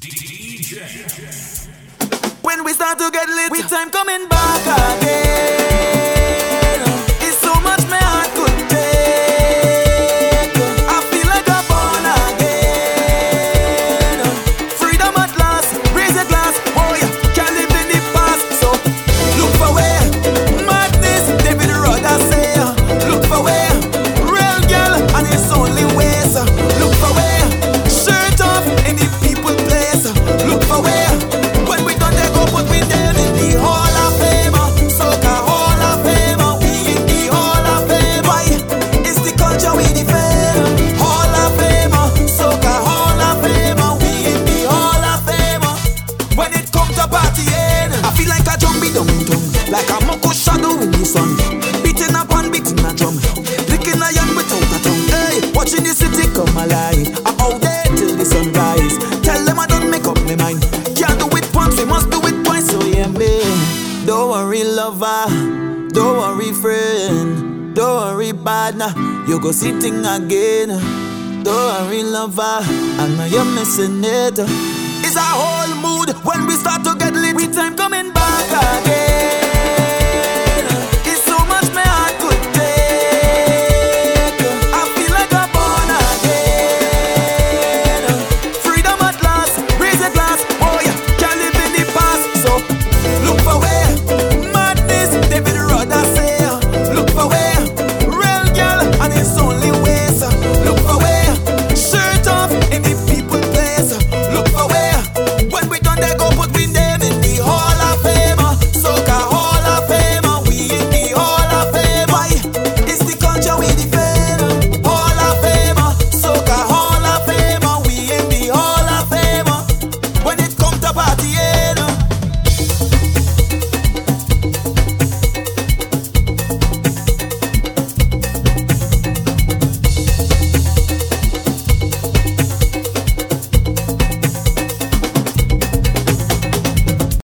DJ. When we start to get lit, with time coming sun, beating up and beating a drum, licking yarn without a tongue. Hey, watching the city come alive. I'm out there till the sunrise. Tell them I don't make up my mind. Can't do it once, we must do it twice. So yeah, man. Don't worry, lover. Don't worry, friend. Don't worry, partner. You go sitting again. Don't worry, lover. I know you're missing it. It's a whole mood when we start to get lit. We time.